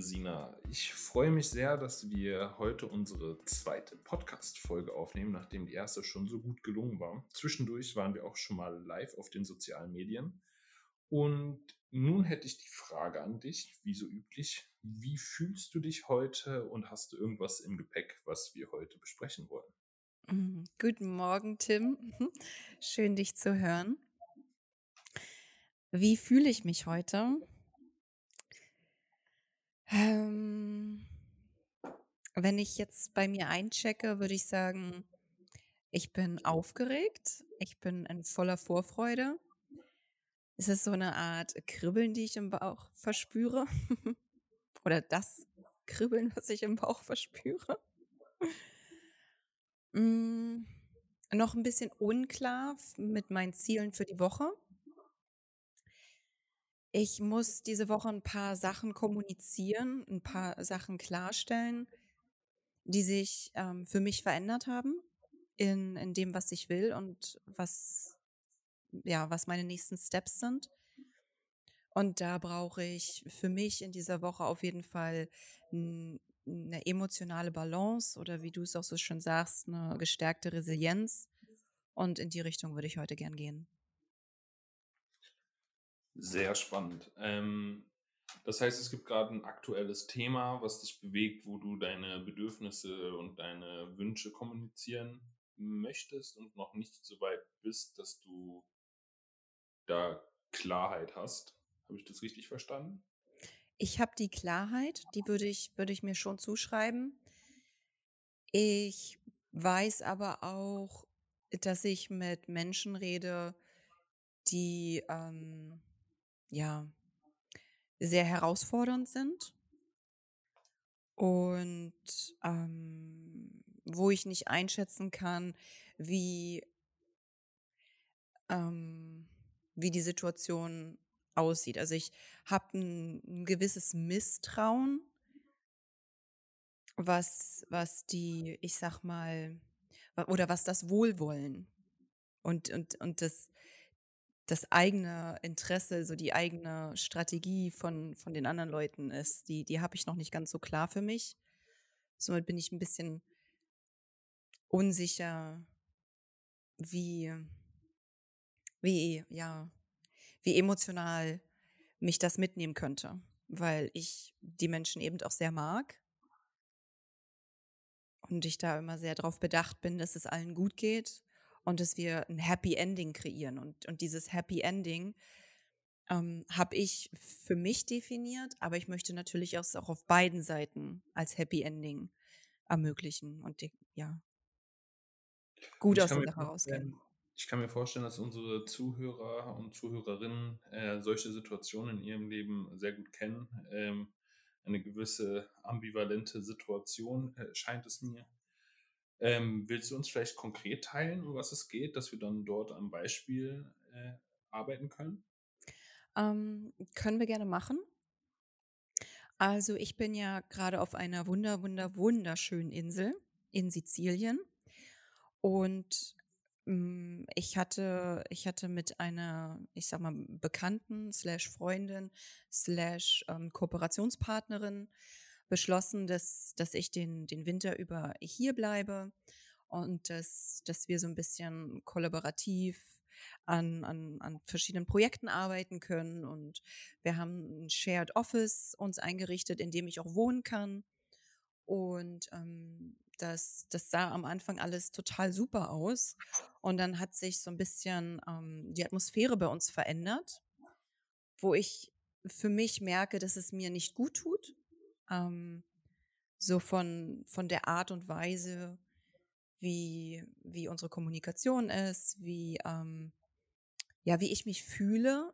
Liebe Sina. Ich freue mich sehr, dass wir heute unsere zweite Podcast-Folge aufnehmen, nachdem die erste schon so gut gelungen war. Zwischendurch waren wir auch schon mal live auf den sozialen Medien. Und nun hätte ich die Frage an dich, wie so üblich. Wie fühlst du dich heute und hast du irgendwas im Gepäck, was wir heute besprechen wollen? Mhm. Guten Morgen, Tim. Schön, dich zu hören. Wie fühle ich mich heute? Ähm, wenn ich jetzt bei mir einchecke, würde ich sagen, ich bin aufgeregt. Ich bin in voller Vorfreude. Es ist so eine Art Kribbeln, die ich im Bauch verspüre. Oder das Kribbeln, was ich im Bauch verspüre. Mm, noch ein bisschen unklar mit meinen Zielen für die Woche. Ich muss diese Woche ein paar Sachen kommunizieren, ein paar Sachen klarstellen, die sich, ähm, für mich verändert haben in in dem, was ich will und was ja, was meine nächsten Steps sind. Und da brauche ich für mich in dieser Woche auf jeden Fall 'n 'ne emotionale Balance oder wie du es auch so schön sagst, eine gestärkte Resilienz. Und in die Richtung würde ich heute gern gehen. Sehr spannend. Ähm, das heißt, es gibt gerade ein aktuelles Thema, was dich bewegt, wo du deine Bedürfnisse und deine Wünsche kommunizieren möchtest und noch nicht so weit bist, dass du da Klarheit hast. Habe ich das richtig verstanden? Ich habe die Klarheit, die würde ich würde ich mir schon zuschreiben. Ich weiß aber auch, dass ich mit Menschen rede, die, ähm, ja, sehr herausfordernd sind und, ähm, wo ich nicht einschätzen kann, wie ähm, wie die Situation aussieht. Also, ich habe ein 'n gewisses Misstrauen was was die, ich sag mal oder was das Wohlwollen und und und das das eigene Interesse, so die eigene Strategie von von den anderen Leuten ist, die die habe ich noch nicht ganz so klar für mich. Somit bin ich ein bisschen unsicher, wie wie ja, wie emotional mich das mitnehmen könnte, weil ich die Menschen eben auch sehr mag und ich da immer sehr darauf bedacht bin, dass es allen gut geht und dass wir ein Happy Ending kreieren. Und, und dieses Happy Ending ähm, habe ich für mich definiert, aber ich möchte natürlich auch, auch auf beiden Seiten als Happy Ending ermöglichen und ja, gut ich aus der Sache rausgehen. ich kann mir vorstellen, dass unsere Zuhörer und Zuhörerinnen äh, solche Situationen in ihrem Leben sehr gut kennen. Ähm, eine gewisse ambivalente Situation äh, scheint es mir. Ähm, willst du uns vielleicht konkret teilen, um was es geht, dass wir dann dort am Beispiel äh, arbeiten können? Ähm, können wir gerne machen. Also ich bin ja gerade auf einer wunder, wunder, wunderschönen Insel in Sizilien und mm, ich hatte, ich hatte mit einer, ich sag mal, Bekannten slash Freundin slash ähm, Kooperationspartnerin beschlossen, dass, dass ich den, den Winter über hier bleibe und dass, dass wir so ein bisschen kollaborativ an, an, an verschiedenen Projekten arbeiten können. Und wir haben ein Shared Office uns eingerichtet, in dem ich auch wohnen kann. Und ähm, das, das sah am Anfang alles total super aus. Und dann hat sich so ein bisschen ähm, die Atmosphäre bei uns verändert, wo ich für mich merke, dass es mir nicht gut tut. Ähm, so von, von der Art und Weise, wie, wie unsere Kommunikation ist, wie, ähm, ja, wie ich mich fühle,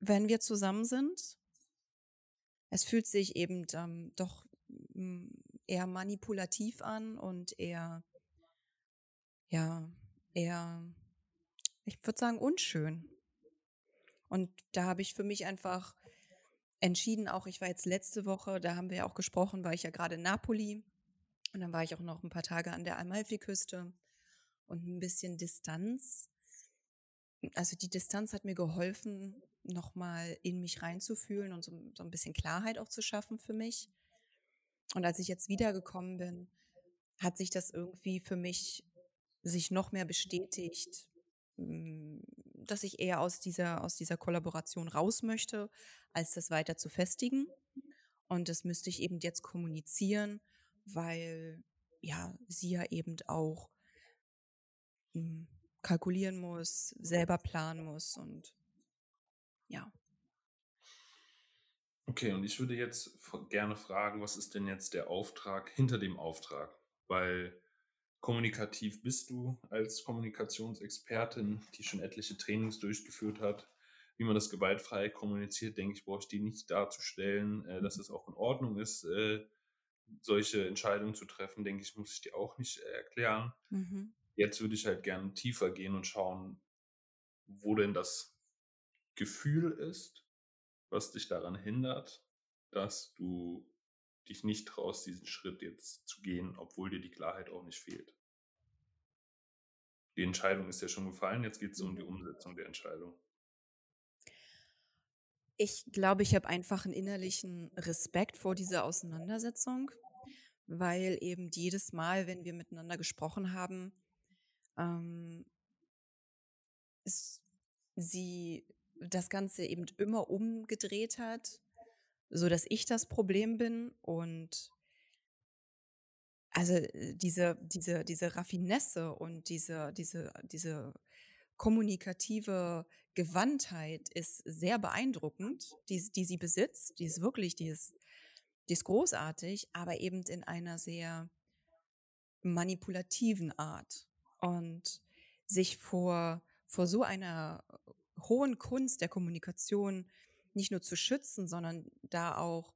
wenn wir zusammen sind. Es fühlt sich eben ähm, doch eher manipulativ an und eher, ja, eher, ich würde sagen, unschön. Und da habe ich für mich einfach entschieden, auch ich war jetzt letzte Woche, da haben wir ja auch gesprochen, war ich ja gerade in Napoli und dann war ich auch noch ein paar Tage an der Amalfiküste und ein bisschen Distanz. Also die Distanz hat mir geholfen, nochmal in mich reinzufühlen und so, so ein bisschen Klarheit auch zu schaffen für mich. Und als ich jetzt wiedergekommen bin, hat sich das irgendwie für mich sich noch mehr bestätigt, dass ich eher aus dieser, aus dieser Kollaboration raus möchte, als das weiter zu festigen. Und das müsste ich eben jetzt kommunizieren, weil ja, sie ja eben auch hm, kalkulieren muss, selber planen muss und ja. Okay, und ich würde jetzt gerne fragen, was ist denn jetzt der Auftrag hinter dem Auftrag? Weil kommunikativ bist du als Kommunikationsexpertin, die schon etliche Trainings durchgeführt hat. Wie man das gewaltfrei kommuniziert, denke ich, brauche ich dir nicht darzustellen, äh, dass es auch in Ordnung ist, äh, solche Entscheidungen zu treffen, denke ich, muss ich dir auch nicht äh, erklären. Mhm. Jetzt würde ich halt gerne tiefer gehen und schauen, wo denn das Gefühl ist, was dich daran hindert, dass du dich nicht traust, diesen Schritt jetzt zu gehen, obwohl dir die Klarheit auch nicht fehlt. Die Entscheidung ist ja schon gefallen, jetzt geht es um die mhm. Umsetzung der Entscheidung. Ich glaube, ich habe einfach einen innerlichen Respekt vor dieser Auseinandersetzung, weil eben jedes Mal, wenn wir miteinander gesprochen haben, ähm, sie das Ganze eben immer umgedreht hat, so dass ich das Problem bin und also äh, diese, diese, diese Raffinesse und diese, diese, diese kommunikative Gewandtheit ist sehr beeindruckend, die, die sie besitzt. Die ist wirklich, die ist, die ist großartig, aber eben in einer sehr manipulativen Art. Und sich vor, vor so einer hohen Kunst der Kommunikation nicht nur zu schützen, sondern da auch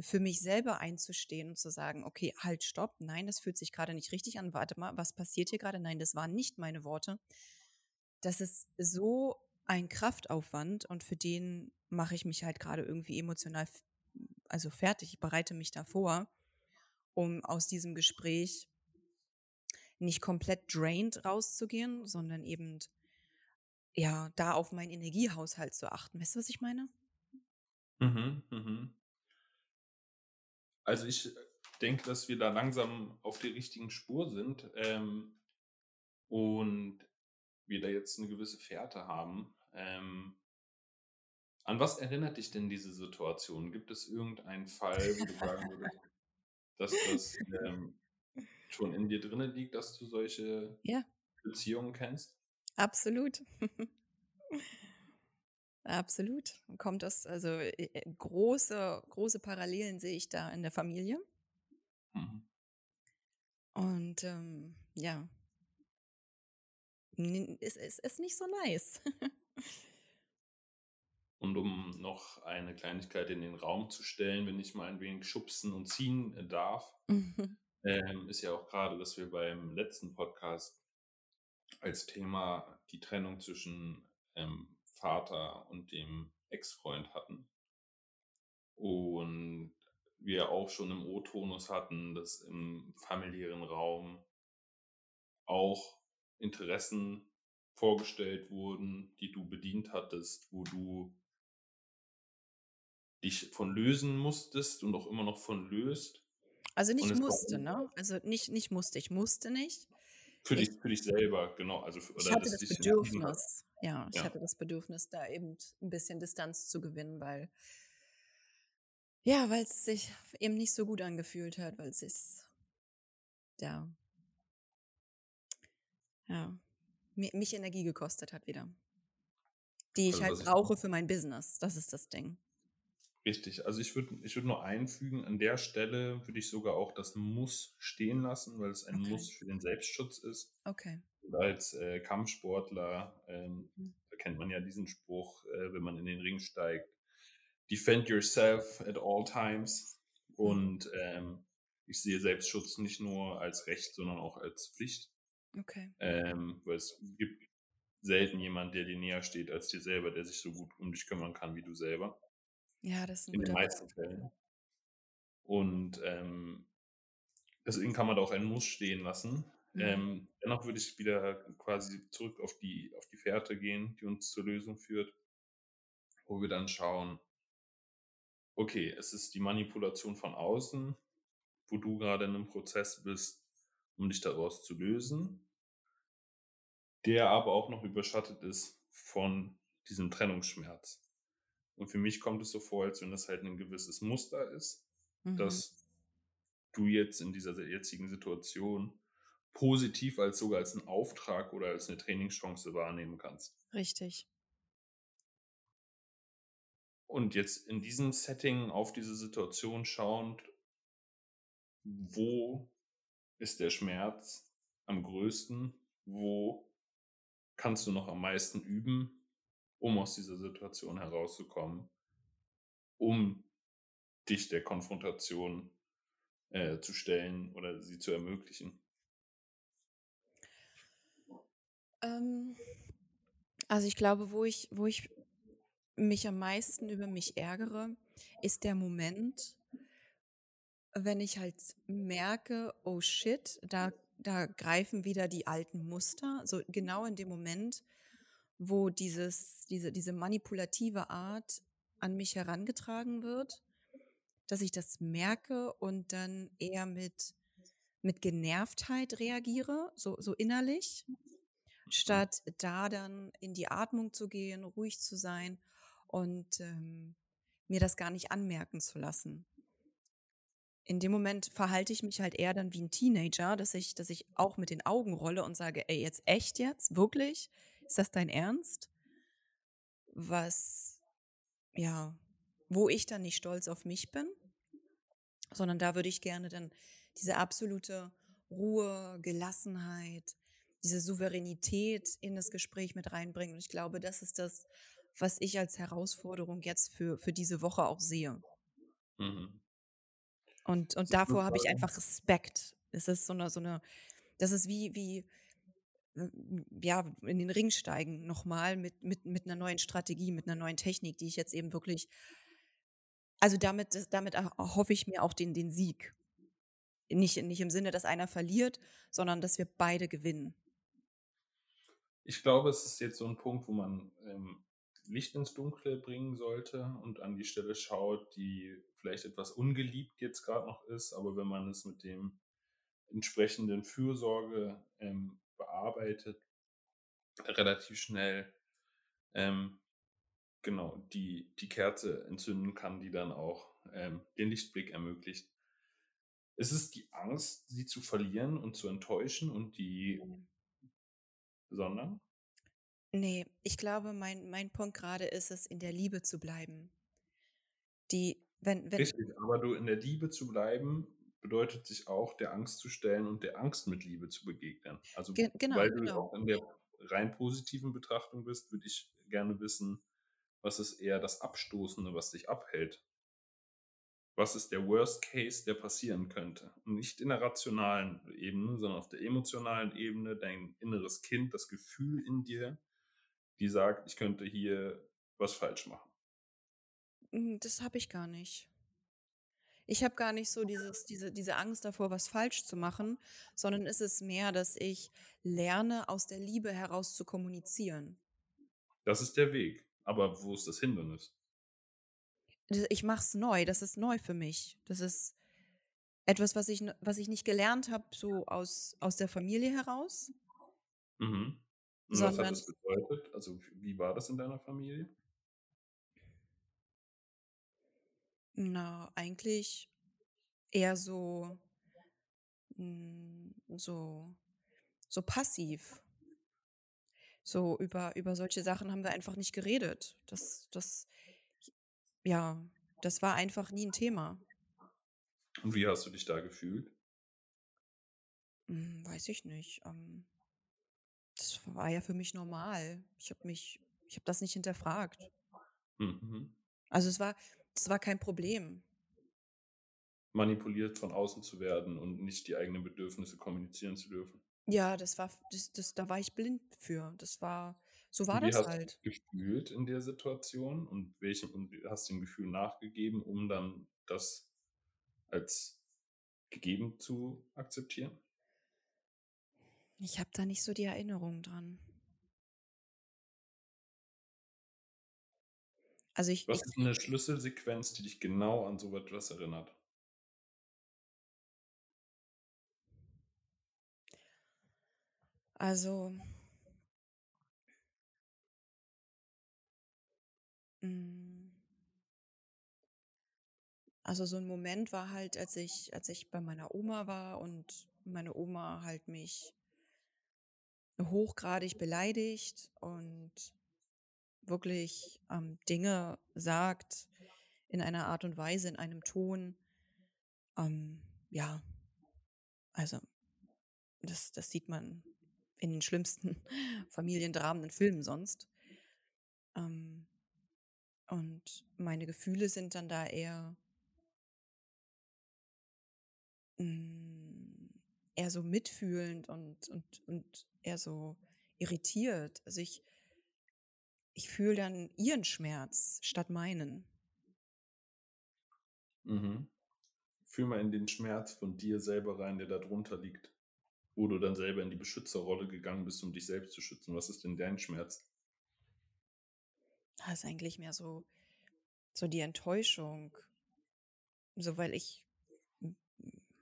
für mich selber einzustehen und zu sagen, okay, halt, stopp, nein, das fühlt sich gerade nicht richtig an, warte mal, was passiert hier gerade? Nein, das waren nicht meine Worte. Das ist so ein Kraftaufwand und für den mache ich mich halt gerade irgendwie emotional, also fertig, ich bereite mich davor, um aus diesem Gespräch nicht komplett drained rauszugehen, sondern eben ja, da auf meinen Energiehaushalt zu achten. Weißt du, was ich meine? Mhm, mhm. Also ich äh, denke, dass wir da langsam auf der richtigen Spur sind ähm, und wir da jetzt eine gewisse Fährte haben. Ähm, an was erinnert dich denn diese Situation? Gibt es irgendeinen Fall, wo du sagen würdest, dass das ähm, schon in dir drinnen liegt, dass du solche ja. Beziehungen kennst? Absolut. Absolut. Kommt das, also äh, äh, große, große Parallelen sehe ich da in der Familie. Mhm. Und ähm, ja, es ist, ist nicht so nice. Und um noch eine Kleinigkeit in den Raum zu stellen, wenn ich mal ein wenig schubsen und ziehen äh, darf, mhm. ähm, ist ja auch gerade, dass wir beim letzten Podcast als Thema die Trennung zwischen ähm, Vater und dem Ex-Freund hatten. Und wir auch schon im O-Tonus hatten, dass im familiären Raum auch Interessen vorgestellt wurden, die du bedient hattest, wo du dich von lösen musstest und auch immer noch von löst. Also nicht musste, ne? Also nicht, nicht musste, ich musste nicht. Für dich, für dich selber, genau. Also für, ich hatte das, das Bedürfnis, ja, ich ja. hatte das Bedürfnis, da eben ein bisschen Distanz zu gewinnen, weil ja, weil es sich eben nicht so gut angefühlt hat, weil es sich ja, ja, mich Energie gekostet hat wieder. Die ich also, halt brauche ich für mein Business. Das ist das Ding. Richtig. Also ich würde ich würd nur einfügen, an der Stelle würde ich sogar auch das Muss stehen lassen, weil es ein okay. Muss für den Selbstschutz ist. Okay. Und als äh, Kampfsportler, ähm, mhm. kennt man ja diesen Spruch, äh, wenn man in den Ring steigt, defend yourself at all times. Mhm. Und ähm, ich sehe Selbstschutz nicht nur als Recht, sondern auch als Pflicht. Okay. Ähm, weil es gibt selten jemand, der dir näher steht als dir selber, der sich so gut um dich kümmern kann wie du selber. Ja, das ist ein In den meisten Punkt. Fällen. Und ähm, deswegen kann man da auch ein Muss stehen lassen. Mhm. Ähm, dennoch würde ich wieder quasi zurück auf die, auf die Fährte gehen, die uns zur Lösung führt. wo wir dann schauen, okay, es ist die Manipulation von außen, wo du gerade in einem Prozess bist, um dich daraus zu lösen, der aber auch noch überschattet ist von diesem Trennungsschmerz. Und für mich kommt es so vor, als wenn das halt ein gewisses Muster ist, mhm. dass du jetzt in dieser jetzigen Situation positiv als sogar als einen Auftrag oder als eine Trainingschance wahrnehmen kannst. Richtig. Und jetzt in diesem Setting auf diese Situation schauend, wo ist der Schmerz am größten? Wo kannst du noch am meisten üben, um aus dieser Situation herauszukommen, um dich der Konfrontation äh, zu stellen oder sie zu ermöglichen? Ähm, also ich glaube, wo ich, wo ich mich am meisten über mich ärgere, ist der Moment, wenn ich halt merke, oh shit, da, da greifen wieder die alten Muster. So genau in dem Moment, wo dieses, diese, diese manipulative Art an mich herangetragen wird, dass ich das merke und dann eher mit, mit Genervtheit reagiere, so, so innerlich, mhm. statt da dann in die Atmung zu gehen, ruhig zu sein und ähm, mir das gar nicht anmerken zu lassen. In dem Moment verhalte ich mich halt eher dann wie ein Teenager, dass ich, dass ich auch mit den Augen rolle und sage, ey, jetzt echt jetzt? Wirklich? Ist das dein Ernst? Was, ja, wo ich dann nicht stolz auf mich bin, sondern da würde ich gerne dann diese absolute Ruhe, Gelassenheit, diese Souveränität in das Gespräch mit reinbringen. Und ich glaube, das ist das, was ich als Herausforderung jetzt für, für diese Woche auch sehe. Mhm. Und, und davor habe ich einfach Respekt. Es ist so eine, so eine, das ist wie, wie, ja, in den Ring steigen nochmal mit, mit, mit einer neuen Strategie, mit einer neuen Technik, die ich jetzt eben wirklich, also damit, damit hoffe ich mir auch den, den Sieg. Nicht, nicht im Sinne, dass einer verliert, sondern dass wir beide gewinnen. Ich glaube, es ist jetzt so ein Punkt, wo man ähm, Licht ins Dunkle bringen sollte und an die Stelle schaut, die vielleicht etwas ungeliebt jetzt gerade noch ist, aber wenn man es mit dem entsprechenden Fürsorge ähm, bearbeitet, relativ schnell ähm, genau die, die Kerze entzünden kann, die dann auch ähm, den Lichtblick ermöglicht. Es ist die Angst, sie zu verlieren und zu enttäuschen und die, sondern Nee, ich glaube, mein mein Punkt gerade ist es, in der Liebe zu bleiben. Die wenn wenn Richtig, aber du in der Liebe zu bleiben, bedeutet sich auch, der Angst zu stellen und der Angst mit Liebe zu begegnen. Also, Ge genau, weil du genau. auch in der rein positiven Betrachtung bist, würde ich gerne wissen, was ist eher das Abstoßende, was dich abhält? Was ist der Worst Case, der passieren könnte? Und nicht in der rationalen Ebene, sondern auf der emotionalen Ebene, dein inneres Kind, das Gefühl in dir, die sagt, ich könnte hier was falsch machen? Hm, das habe ich gar nicht. Ich habe gar nicht so dieses, diese, diese Angst davor, was falsch zu machen, sondern es ist mehr, dass ich lerne, aus der Liebe heraus zu kommunizieren. Das ist der Weg. Aber wo ist das Hindernis? Ich mache es neu. Das ist neu für mich. Das ist etwas, was ich, was ich nicht gelernt habe, so aus, aus der Familie heraus. Mhm. Und was hat das bedeutet? Also, wie war das in deiner Familie? Na, eigentlich eher so hm, so so passiv. So über über solche Sachen haben wir einfach nicht geredet. Das das ja, das war einfach nie ein Thema. Und wie hast du dich da gefühlt? Hm, weiß ich nicht, ähm das war ja für mich normal. Ich habe mich ich habe das nicht hinterfragt. Mhm. Also, es war es war kein Problem. Manipuliert von außen zu werden und nicht die eigenen Bedürfnisse kommunizieren zu dürfen. Ja, das war das das da war ich blind für. Das war so war wie das hast halt. du dich gefühlt in der Situation und welchem und hast dem Gefühl nachgegeben, um dann das als gegeben zu akzeptieren? Ich habe da nicht so die Erinnerung dran. Also ich, Was ist eine Schlüsselsequenz, die dich genau an so etwas erinnert? also mm, also so ein Moment war halt, als ich, als ich bei meiner Oma war und meine Oma halt mich hochgradig beleidigt und wirklich ähm, Dinge sagt in einer Art und Weise, in einem Ton. Ähm, ja, also das, das sieht man in den schlimmsten Familiendramen in Filmen sonst. Ähm, und meine Gefühle sind dann da eher, mm, eher so mitfühlend und, und, und eher so irritiert. Also ich, ich fühle dann ihren Schmerz statt meinen. Mhm. Fühl mal in den Schmerz von dir selber rein, der da drunter liegt. Wo du dann selber in die Beschützerrolle gegangen bist, um dich selbst zu schützen. Was ist denn dein Schmerz? Das ist eigentlich mehr so, so die Enttäuschung. So, weil ich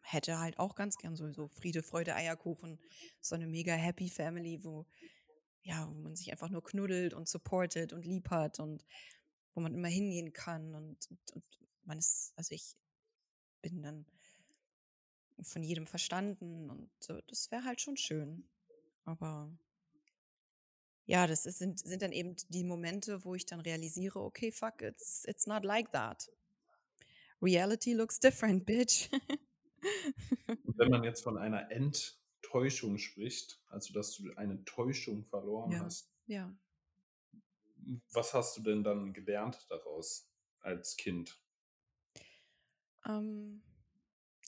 hätte halt auch ganz gern so, so Friede, Freude, Eierkuchen, so eine mega happy Family, wo, ja, wo man sich einfach nur knuddelt und supportet und lieb hat und wo man immer hingehen kann und, und, und man ist, also ich bin dann von jedem verstanden und so, das wäre halt schon schön. Aber ja, das ist, sind, sind dann eben die Momente, wo ich dann realisiere, okay, fuck, it's, it's not like that. Reality looks different, bitch. Wenn man jetzt von einer Enttäuschung spricht, also dass du eine Täuschung verloren Ja. hast, ja. was hast du denn dann gelernt daraus als Kind? Ähm,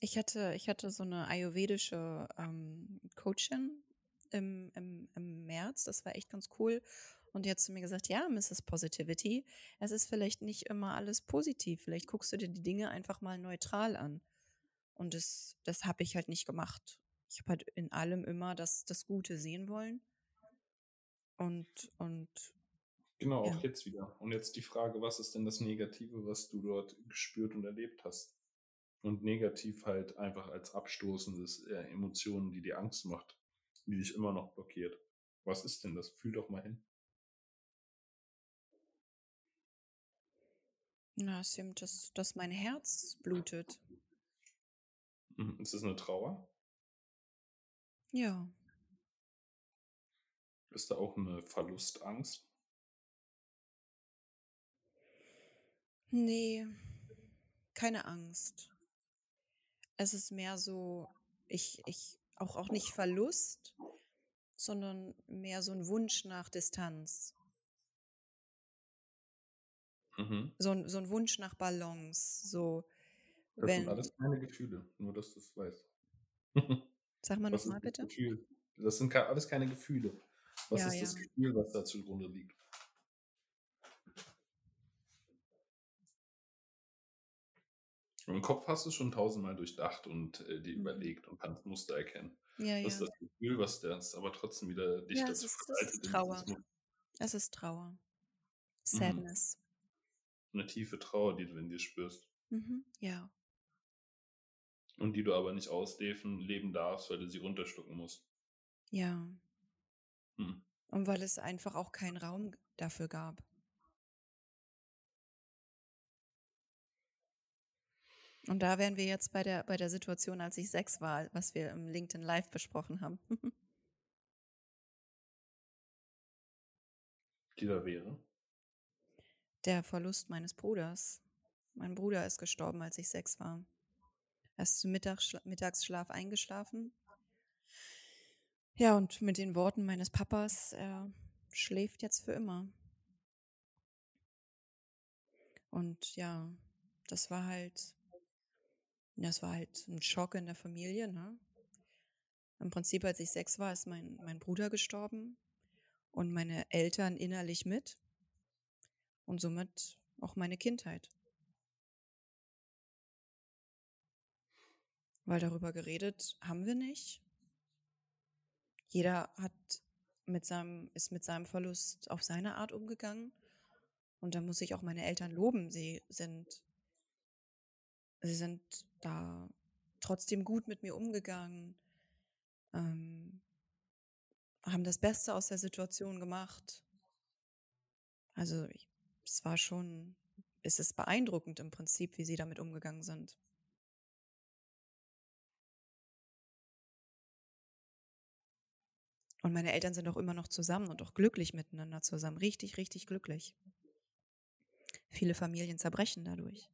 ich, hatte, ich hatte so eine ayurvedische ähm, Coachin im, im, im März. Das war echt ganz cool. Und die hat zu mir gesagt, ja, Mrs. Positivity, es ist vielleicht nicht immer alles positiv. Vielleicht guckst du dir die Dinge einfach mal neutral an. Und das, das habe ich halt nicht gemacht. Ich habe halt in allem immer das, das Gute sehen wollen. Und, und Genau, auch Ja. jetzt wieder. Und jetzt die Frage, was ist denn das Negative, was du dort gespürt und erlebt hast? Und negativ halt einfach als abstoßendes äh, Emotionen, die dir Angst macht, die dich immer noch blockiert. Was ist denn das? Fühl doch mal hin. na, es eben, dass, dass mein Herz blutet. Mhm. Ist das eine Trauer? Ja. Ist da auch eine Verlustangst? Nee, keine Angst. Es ist mehr so, ich, ich, auch, auch nicht Verlust, sondern mehr so ein Wunsch nach Distanz. Mhm. So ein, so ein Wunsch nach Balance. So, Das wenn, sind alles keine Gefühle, nur dass du es weißt. sag mal nochmal ist das bitte. Gefühl? Das sind alles keine Gefühle. Was Ja, ist das ja. Gefühl, was da zugrunde liegt? Im Kopf hast du schon tausendmal durchdacht und äh, dir Mhm. überlegt und kannst Muster erkennen. Ja, Das ist das Gefühl, was das aber trotzdem wieder dich Ja, es dazu ist, es ist Trauer. Es ist Trauer. Mhm. Sadness. Eine tiefe Trauer, die du in dir spürst. Mhm. Ja. Und die du aber nicht ausleben leben darfst, weil du sie runterschlucken musst. Ja. Mhm. Und weil es einfach auch keinen Raum dafür gab. Und da wären wir jetzt bei der, bei der Situation, als ich sechs war, was wir im LinkedIn Live besprochen haben. Die da wäre. Der Verlust meines Bruders. Mein Bruder ist gestorben, als ich sechs war. Er ist zum Mittagsschla Mittagsschlaf eingeschlafen. Ja, und mit den Worten meines Papas, er schläft jetzt für immer. Und ja, das war halt, das war halt ein Schock in der Familie. Ne? Im Prinzip, als ich sechs war, ist mein, mein Bruder gestorben und meine Eltern innerlich mit und somit auch meine Kindheit. Weil darüber geredet haben wir nicht. Jeder hat mit seinem, ist mit seinem Verlust auf seine Art umgegangen. Und da muss ich auch meine Eltern loben. Sie sind, sie sind da trotzdem gut mit mir umgegangen, ähm, haben das Beste aus der Situation gemacht. Also ich, es war schon, es ist beeindruckend im Prinzip, wie sie damit umgegangen sind. Und meine Eltern sind auch immer noch zusammen und auch glücklich miteinander zusammen. Richtig, richtig glücklich. Viele Familien zerbrechen dadurch.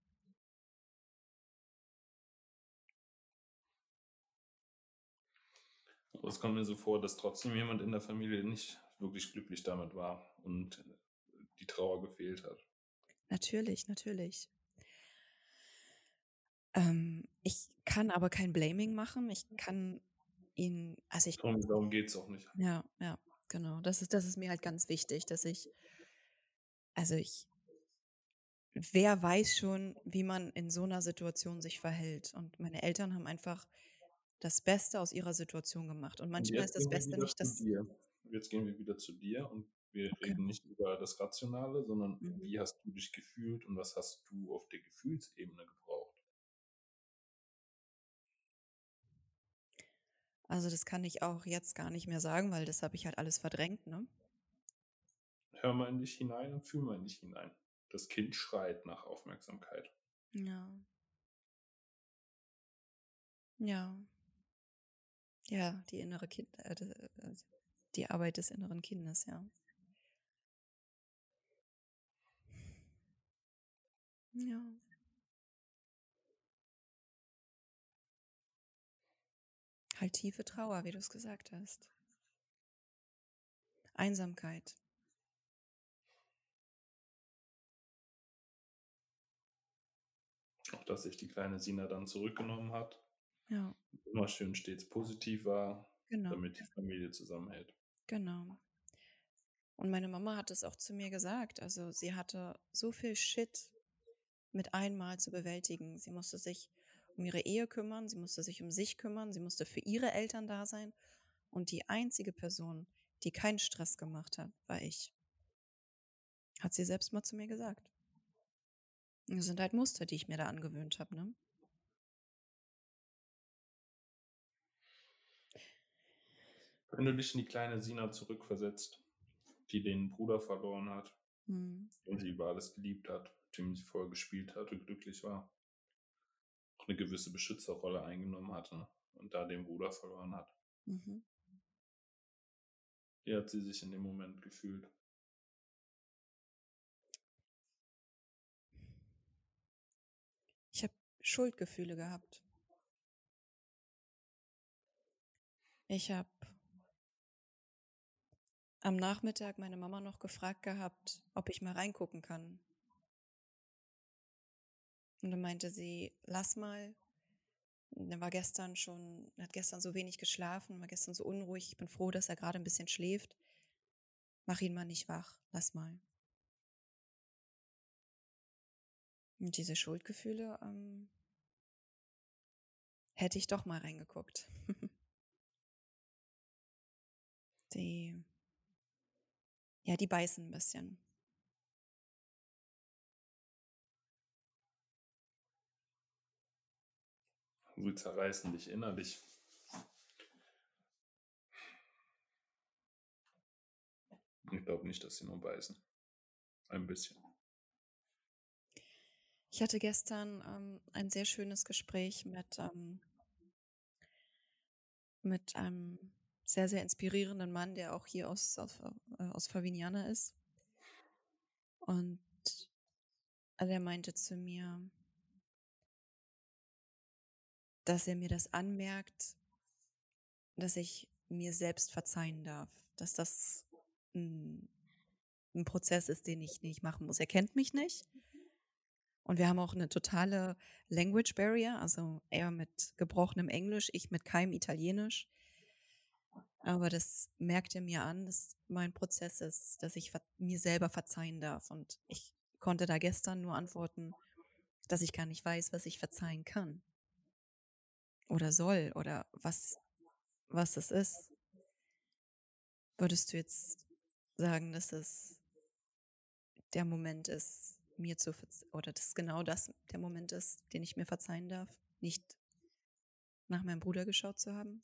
Aber es kommt mir so vor, dass trotzdem jemand in der Familie nicht wirklich glücklich damit war und die Trauer gefehlt hat. Natürlich, natürlich. Ähm, ich kann aber kein Blaming machen. Ich kann ihn, also ich. Darum, darum geht es auch nicht. Ja, ja, genau. Das ist, das ist mir halt ganz wichtig, dass ich, also ich, wer weiß schon, wie man in so einer Situation sich verhält. Und meine Eltern haben einfach das Beste aus ihrer Situation gemacht. Und manchmal Und ist das Beste nicht das. Jetzt gehen wir wieder zu dir und wir okay. reden nicht über das Rationale, sondern mhm. wie hast du dich gefühlt und was hast du auf der Gefühlsebene gebraucht? Also das kann ich auch jetzt gar nicht mehr sagen, weil das habe ich halt alles verdrängt, ne? Hör mal in dich hinein und fühl mal in dich hinein. Das Kind schreit nach Aufmerksamkeit. Ja. Ja. Ja, die innere Kind, äh, äh die Arbeit des inneren Kindes, ja. Ja. Halt tiefe Trauer, wie du es gesagt hast. Einsamkeit. Auch dass sich die kleine Sina dann zurückgenommen hat. Ja. Immer schön stets positiv war, genau. damit die Familie zusammenhält. Genau. Und meine Mama hat es auch zu mir gesagt. Also sie hatte so viel Shit mit einmal zu bewältigen. Sie musste sich um ihre Ehe kümmern, sie musste sich um sich kümmern, sie musste für ihre Eltern da sein. Und die einzige Person, die keinen Stress gemacht hat, war ich. Hat sie selbst mal zu mir gesagt. Das sind halt Muster, die ich mir da angewöhnt habe, ne? Wenn du dich in die kleine Sina zurückversetzt, die den Bruder verloren hat, mhm. den sie über alles geliebt hat, mit dem sie vorher gespielt hat und glücklich war, auch eine gewisse Beschützerrolle eingenommen hatte und da den Bruder verloren hat. Mhm. Wie hat sie sich in dem Moment gefühlt? Ich habe Schuldgefühle gehabt. Ich habe am Nachmittag meine Mama noch gefragt gehabt, ob ich mal reingucken kann. Und dann meinte sie, lass mal. Er war gestern schon, hat gestern so wenig geschlafen, war gestern so unruhig. Ich bin froh, dass er gerade ein bisschen schläft. Mach ihn mal nicht wach, lass mal. Und diese Schuldgefühle, ähm, hätte ich doch mal reingeguckt. die ja, die beißen ein bisschen. Sie zerreißen dich innerlich. Ich glaube nicht, dass sie nur beißen. Ein bisschen. Ich hatte gestern ähm, ein sehr schönes Gespräch mit, ähm, mit einem sehr, sehr inspirierenden Mann, der auch hier aus, aus, äh, aus Favignana ist. Und er meinte zu mir, dass er mir das anmerkt, dass ich mir selbst verzeihen darf, dass das ein, ein Prozess ist, den ich nicht machen muss. Er kennt mich nicht. Und wir haben auch eine totale Language Barrier, also er mit gebrochenem Englisch, ich mit keinem Italienisch. Aber das merkt er mir an, dass mein Prozess ist, dass ich mir selber verzeihen darf. Und ich konnte da gestern nur antworten, dass ich gar nicht weiß, was ich verzeihen kann. Oder soll oder was, was es ist. Würdest du jetzt sagen, dass es der Moment ist, mir zu verz oder dass genau das der Moment ist, den ich mir verzeihen darf, nicht nach meinem Bruder geschaut zu haben?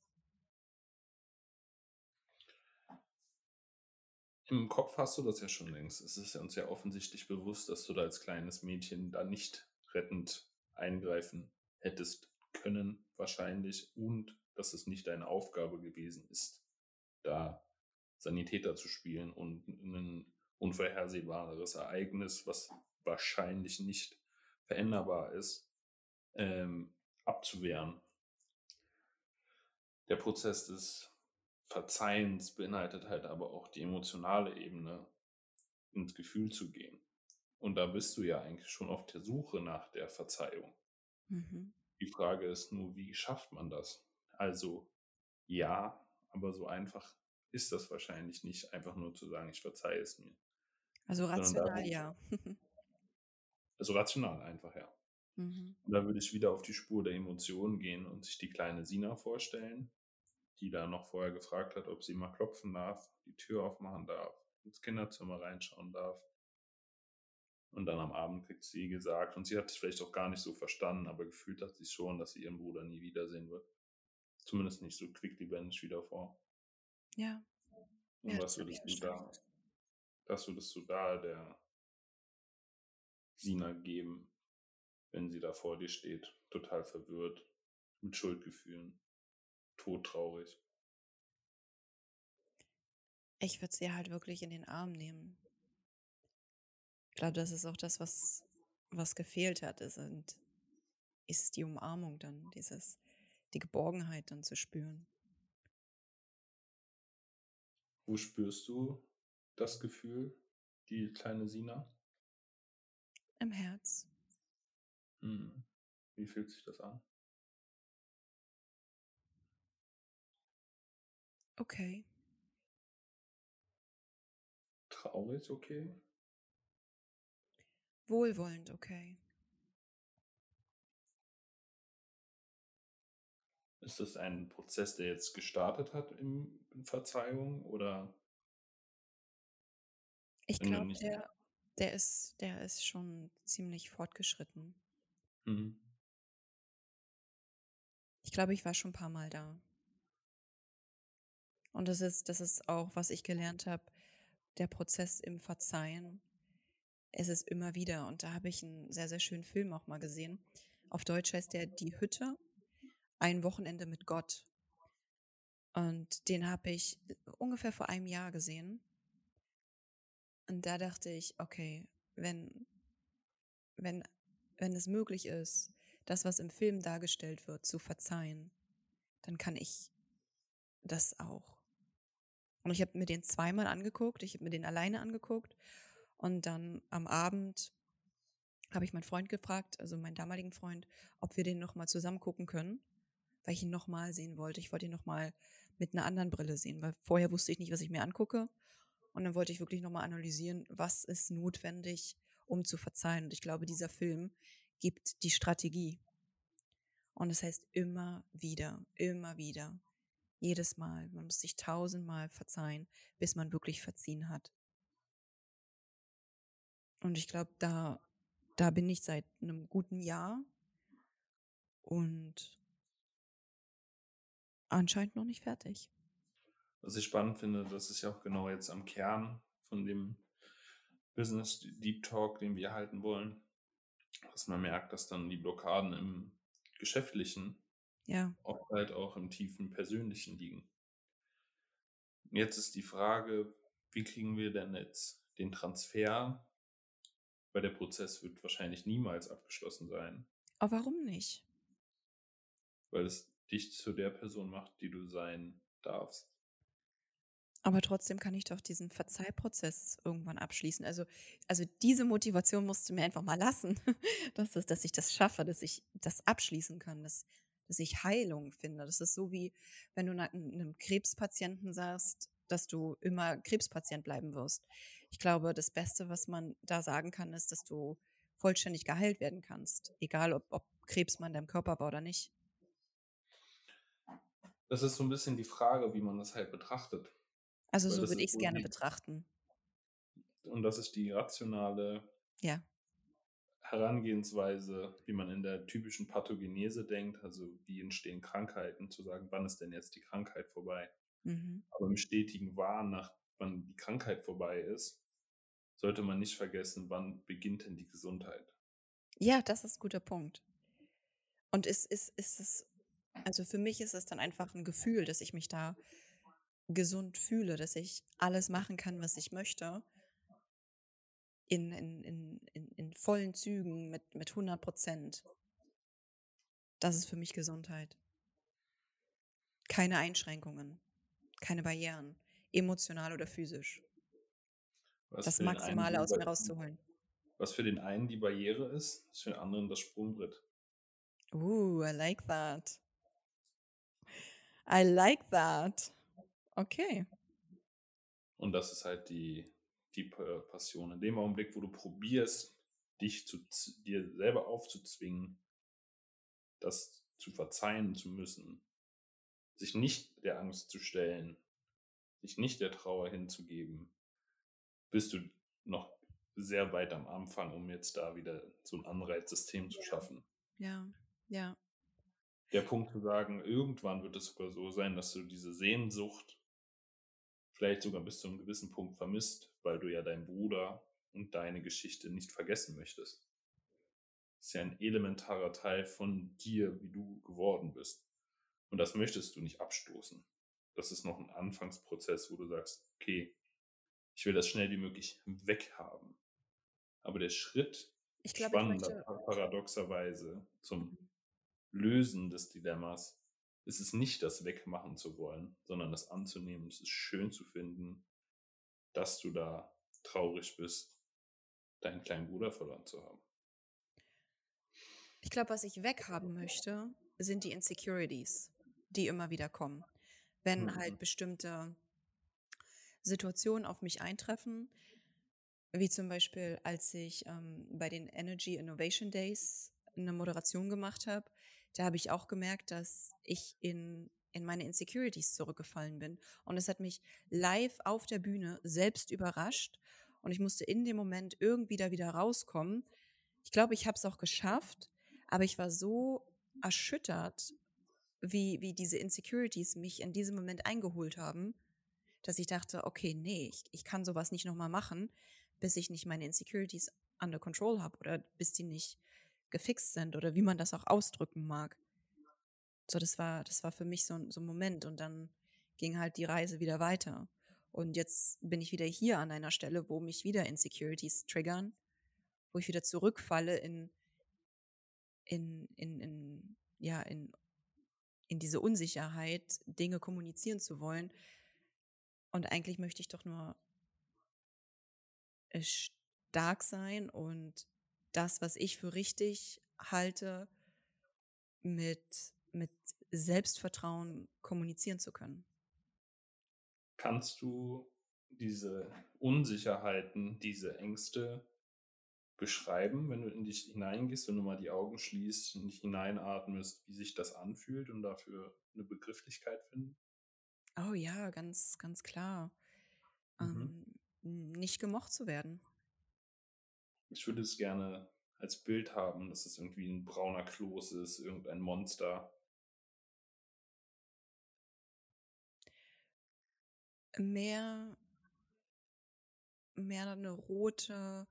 Im Kopf hast du das ja schon längst. Es ist uns ja offensichtlich bewusst, dass du da als kleines Mädchen da nicht rettend eingreifen hättest können, wahrscheinlich, und dass es nicht deine Aufgabe gewesen ist, da Sanitäter zu spielen und ein unvorhersehbares Ereignis, was wahrscheinlich nicht veränderbar ist, ähm, abzuwehren. Der Prozess des Verzeihens beinhaltet halt aber auch die emotionale Ebene, ins Gefühl zu gehen. Und da bist du ja eigentlich schon auf der Suche nach der Verzeihung. Mhm. Die Frage ist nur, wie schafft man das? Also ja, aber so einfach ist das wahrscheinlich nicht, einfach nur zu sagen, ich verzeihe es mir. Also rational, ja. also rational einfach, ja. Mhm. Und da würde ich wieder auf die Spur der Emotionen gehen und sich die kleine Sina vorstellen, die da noch vorher gefragt hat, ob sie mal klopfen darf, die Tür aufmachen darf, ins Kinderzimmer reinschauen darf. Und dann am Abend kriegt sie gesagt, und sie hat es vielleicht auch gar nicht so verstanden, aber gefühlt hat sie schon, dass sie ihren Bruder nie wiedersehen wird. Zumindest nicht so quicklebendig wie davor. Ja. Und ja, was würdest du da, was würdest du da der Sina geben, wenn sie da vor dir steht, total verwirrt, mit Schuldgefühlen, todtraurig? Ich würde sie halt wirklich in den Arm nehmen. Ich glaube, das ist auch das, was, was gefehlt hat. Ist, und ist die Umarmung dann, dieses, die Geborgenheit dann zu spüren. Wo spürst du das Gefühl, die kleine Sina? Im Herz. Hm. Wie fühlt sich das an? Okay. Traurig, okay. Wohlwollend, okay. Ist das ein Prozess, der jetzt gestartet hat in, in Verzeihung oder? Ich glaube, der, der, ist, der ist schon ziemlich fortgeschritten. Mhm. Ich glaube, ich war schon ein paar Mal da. Und das ist, das ist auch, was ich gelernt habe, der Prozess im Verzeihen. Es ist immer wieder, und da habe ich einen sehr, sehr schönen Film auch mal gesehen. Auf Deutsch heißt der Die Hütte ein Wochenende mit Gott. Und den habe ich ungefähr vor einem Jahr gesehen. Und da dachte ich, okay, wenn, wenn, wenn es möglich ist, das, was im Film dargestellt wird, zu verzeihen, dann kann ich das auch. Und ich habe mir den zweimal angeguckt, ich habe mir den alleine angeguckt und dann am Abend habe ich meinen Freund gefragt, also meinen damaligen Freund, ob wir den nochmal zusammen gucken können weil ich ihn nochmal sehen wollte. Ich wollte ihn nochmal mit einer anderen Brille sehen, weil vorher wusste ich nicht, was ich mir angucke. Und dann wollte ich wirklich nochmal analysieren, was ist notwendig, um zu verzeihen. Und ich glaube, dieser Film gibt die Strategie. Und das heißt immer wieder, immer wieder, jedes Mal. Man muss sich tausendmal verzeihen, bis man wirklich verziehen hat. Und ich glaube, da, da bin ich seit einem guten Jahr. Und anscheinend noch nicht fertig. Was ich spannend finde, das ist ja auch genau jetzt am Kern von dem Business Deep Talk, den wir halten wollen, dass man merkt, dass dann die Blockaden im Geschäftlichen ja. oft halt auch im tiefen Persönlichen liegen. Jetzt ist die Frage, wie kriegen wir denn jetzt den Transfer, weil der Prozess wird wahrscheinlich niemals abgeschlossen sein. Aber warum nicht? Weil es dich zu der Person macht, die du sein darfst. Aber trotzdem kann ich doch diesen Verzeihprozess irgendwann abschließen. Also, also diese Motivation musst du mir einfach mal lassen, dass, das, dass ich das schaffe, dass ich das abschließen kann, dass, dass ich Heilung finde. Das ist so wie, wenn du einem Krebspatienten sagst, dass du immer Krebspatient bleiben wirst. Ich glaube, das Beste, was man da sagen kann, ist, dass du vollständig geheilt werden kannst. Egal, ob, ob Krebs mal in deinem Körper war oder nicht. Das ist so ein bisschen die Frage, wie man das halt betrachtet. Also so würde ich es gerne betrachten. Und das ist die rationale Ja. Herangehensweise, wie man in der typischen Pathogenese denkt, also wie entstehen Krankheiten, zu sagen, wann ist denn jetzt die Krankheit vorbei? Mhm. Aber im stetigen Wahn, nach wann die Krankheit vorbei ist, sollte man nicht vergessen, wann beginnt denn die Gesundheit. Ja, das ist 'n guter Punkt. Und ist ist ist es also, für mich ist es dann einfach 'n Gefühl, dass ich mich da gesund fühle, dass ich alles machen kann, was ich möchte in in in in in vollen Zügen mit mit 100 %. Das ist für mich Gesundheit. Keine Einschränkungen, keine Barrieren, emotional oder physisch. Was Das Maximale aus mir rauszuholen. was für den einen die Barriere ist, ist für den anderen das Sprungbrett. Ooh, I like that. I like that. Okay. Und das ist halt die die Pa Passion. In dem Augenblick, wo du probierst, dich zu dir selber aufzuzwingen das zu verzeihen zu müssen, sich nicht der Angst zu stellen, sich nicht der Trauer hinzugeben, bist du noch sehr weit am Anfang, um jetzt da wieder so 'n Anreizsystem zu schaffen. Ja, ja. Der Punkt zu sagen, irgendwann wird es sogar so sein, dass du diese Sehnsucht vielleicht sogar bis zu 'nem gewissen Punkt vermisst, weil du ja deinen Bruder und deine Geschichte nicht vergessen möchtest. Ist ja 'n elementarer Teil von dir, wie du geworden bist. Und das möchtest du nicht abstoßen. Das ist noch 'n Anfangsprozess, wo du sagst: „Okay, ich will das schnell wie möglich weghaben.“ Aber der Schritt Ich glaube, ich spannender pa paradoxerweise zum Lösen des Dilemmas ist es nicht, das wegmachen zu wollen, sondern das anzunehmen. Es ist schön zu finden, dass du da traurig bist, deinen kleinen Bruder verloren zu haben. Ich glaube, was ich weghaben möchte, sind die Insecurities, die immer wieder kommen. Wenn halt Mhm. bestimmte Situationen auf mich eintreffen, wie zum Beispiel, als ich, ähm, bei den Energy Innovation Days 'ne Moderation gemacht habe, da habe ich auch gemerkt, dass ich in in meine Insecurities zurückgefallen bin. Und es hat mich live auf der Bühne selbst überrascht und ich musste in dem Moment irgendwie da wieder rauskommen. Ich glaube, ich habe es auch geschafft, aber ich war so erschüttert, wie wie diese Insecurities mich in diesem Moment eingeholt haben, dass ich dachte: „Okay, ne, ich ich kann so was nicht noch mal machen, bis ich nicht meine Insecurities under control habe oder bis die nicht gefixt sind“, oder wie man das auch ausdrücken mag. So, das war das war für mich so so 'n Moment und dann ging halt die Reise wieder weiter. Und jetzt bin ich wieder hier an einer Stelle, wo mich wieder Insecurities triggern, wo ich wieder zurückfalle in in in in ja, in in diese Unsicherheit, Dinge kommunizieren zu wollen. Und eigentlich möchte ich doch nur äh, stark sein und das, was ich für richtig halte mit mit Selbstvertrauen kommunizieren zu können. Kannst du diese Unsicherheiten, diese Ängste beschreiben, wenn du in dich hineingehst, wenn du mal die Augen schließt und dich hineinatmest, wie sich das anfühlt und dafür 'ne Begrifflichkeit finden? Oh ja, ganz ganz klar. Mhm. Ähm, nicht gemocht zu werden. Ich würde es gerne als Bild haben, dass es irgendwie 'n brauner Kloß ist, irgendein Monster. Mehr mehr 'ne rote,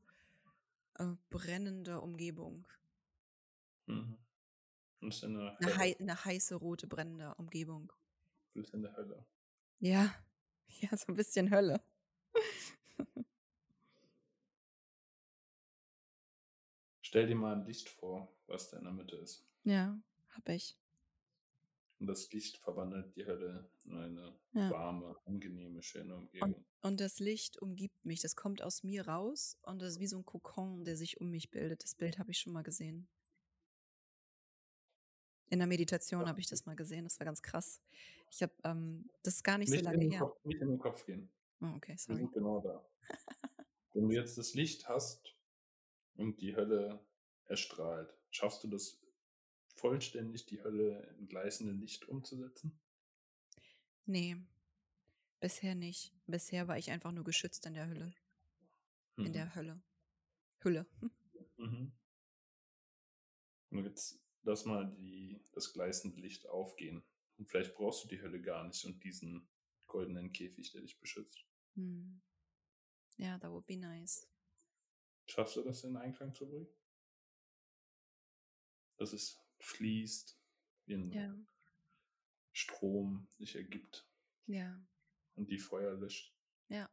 äh, brennende Umgebung. Mhm. Und ist in der 'Ne hei Hölle. 'ne heiße, rote, brennende Umgebung. Du bist in der Hölle. Ja, ja, so 'n bisschen Hölle. Stell dir mal 'n Licht vor, was da in der Mitte ist. Ja, habe ich. Und das Licht verwandelt die Hölle in eine Ja. warme, angenehme, schöne Und Umgebung. und das Licht umgibt mich. Das kommt aus mir raus und das ist wie so 'n Kokon, der sich um mich bildet. Das Bild habe ich schon mal gesehen. In 'ner Meditation habe ich das mal gesehen. Das war ganz krass. Ich habe, ähm das ist gar nicht so Nicht in lange her. Kopf nicht in den Kopf gehen. Oh, okay, Wir sorry. sind genau da. Wenn du jetzt das Licht hast und die Hölle erstrahlt, schaffst du das vollständig, die Hölle in gleißendem Licht umzusetzen? Ne, bisher nicht. Bisher war ich einfach nur geschützt in der Hölle. in Mhm. der Hölle. Hülle. Mhm. Und jetzt lass mal die, das gleißende Licht aufgehen. Und vielleicht brauchst du die Hölle gar nicht und diesen goldenen Käfig, der dich beschützt. Hm. Ja, that would be nice. Schaffst du das in Einklang zu bringen? Dass es fließt, wie ein Ja, Strom sich ergibt ja, und die Feuer löscht. ja.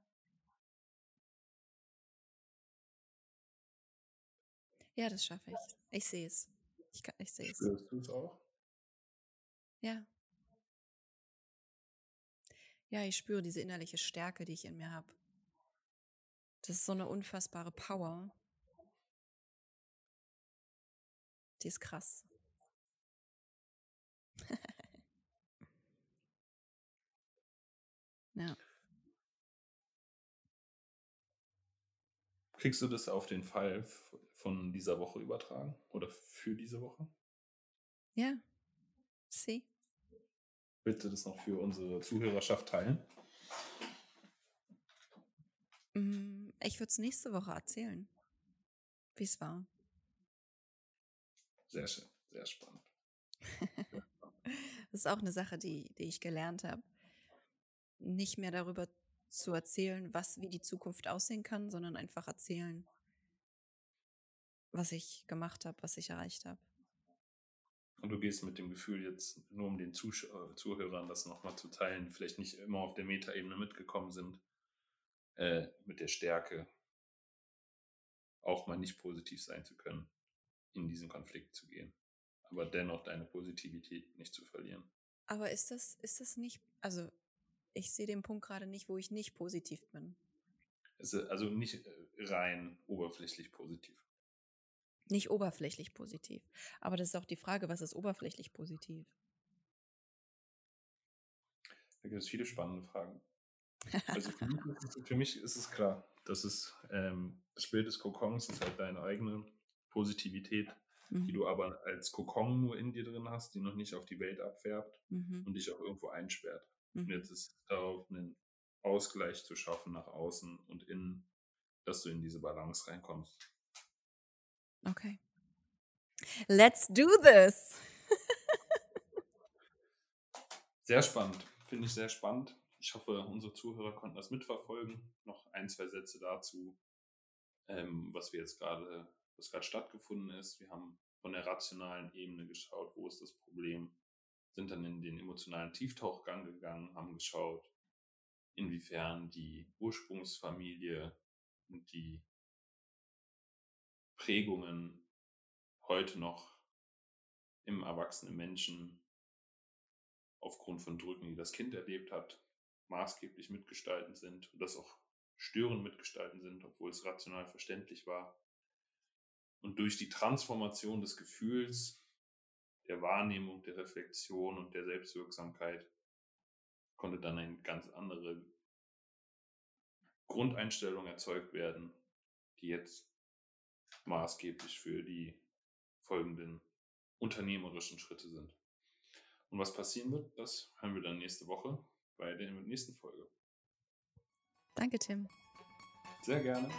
Ja, das schaffe ich. Ich sehe es. Ich, kann- ich sehe es. Spürst du es auch? Ja. Ja, ich spüre diese innerliche Stärke, die ich in mir habe. Das ist so eine unfassbare Power. Die ist krass. ja. Kriegst du das auf den Fall von dieser Woche übertragen oder für diese Woche? Ja. See? Willst du das noch für unsere Zuhörerschaft teilen? Mm, Ich würde es nächste Woche erzählen, wie es war. Sehr schön, sehr spannend. Das ist auch eine Sache, die, die ich gelernt habe. Nicht mehr darüber zu erzählen, was, wie die Zukunft aussehen kann, sondern einfach erzählen, was ich gemacht habe, was ich erreicht habe. Und du gehst mit dem Gefühl jetzt, nur um den Zusch äh, Zuhörern das nochmal zu teilen, vielleicht nicht immer auf der Metaebene mitgekommen sind, äh, mit der Stärke, auch mal nicht positiv sein zu können, in diesen Konflikt zu gehen. Aber dennoch deine Positivität nicht zu verlieren. Aber ist das, ist das nicht, also ich sehe den Punkt gerade nicht, wo ich nicht positiv bin. Also nicht äh, rein oberflächlich positiv. Nicht oberflächlich positiv. Aber das ist auch die Frage, was ist oberflächlich positiv? Da gibt es viele spannende Fragen. Also für mich, ist es, für mich ist es klar, dass es ähm, das Bild des Kokons ist halt deine eigene Positivität, die Mhm. du aber als Kokon nur in dir drin hast, die noch nicht auf die Welt abfärbt Mhm. und dich auch irgendwo einsperrt. Und Mhm. jetzt ist es darauf, einen Ausgleich zu schaffen nach außen und innen, dass du in diese Balance reinkommst. Okay. Let's do this. Sehr spannend, finde ich sehr spannend. Ich hoffe, unsere Zuhörer konnten das mitverfolgen. Noch ein, zwei Sätze dazu, ähm, was wir jetzt gerade, was gerade stattgefunden ist. Wir haben von der rationalen Ebene geschaut, wo ist das Problem, sind dann in den emotionalen Tieftauchgang gegangen, haben geschaut, inwiefern die Ursprungsfamilie und die Prägungen heute noch im erwachsenen Menschen aufgrund von Drücken, die das Kind erlebt hat, maßgeblich mitgestalten sind und das auch störend mitgestalten sind, obwohl es rational verständlich war. Und durch die Transformation des Gefühls, der Wahrnehmung, der Reflexion und der Selbstwirksamkeit konnte dann eine ganz andere Grundeinstellung erzeugt werden, die jetzt maßgeblich für die folgenden unternehmerischen Schritte sind. Und was passieren wird, das hören wir dann nächste Woche bei der nächsten Folge. Danke, Tim. Sehr gerne.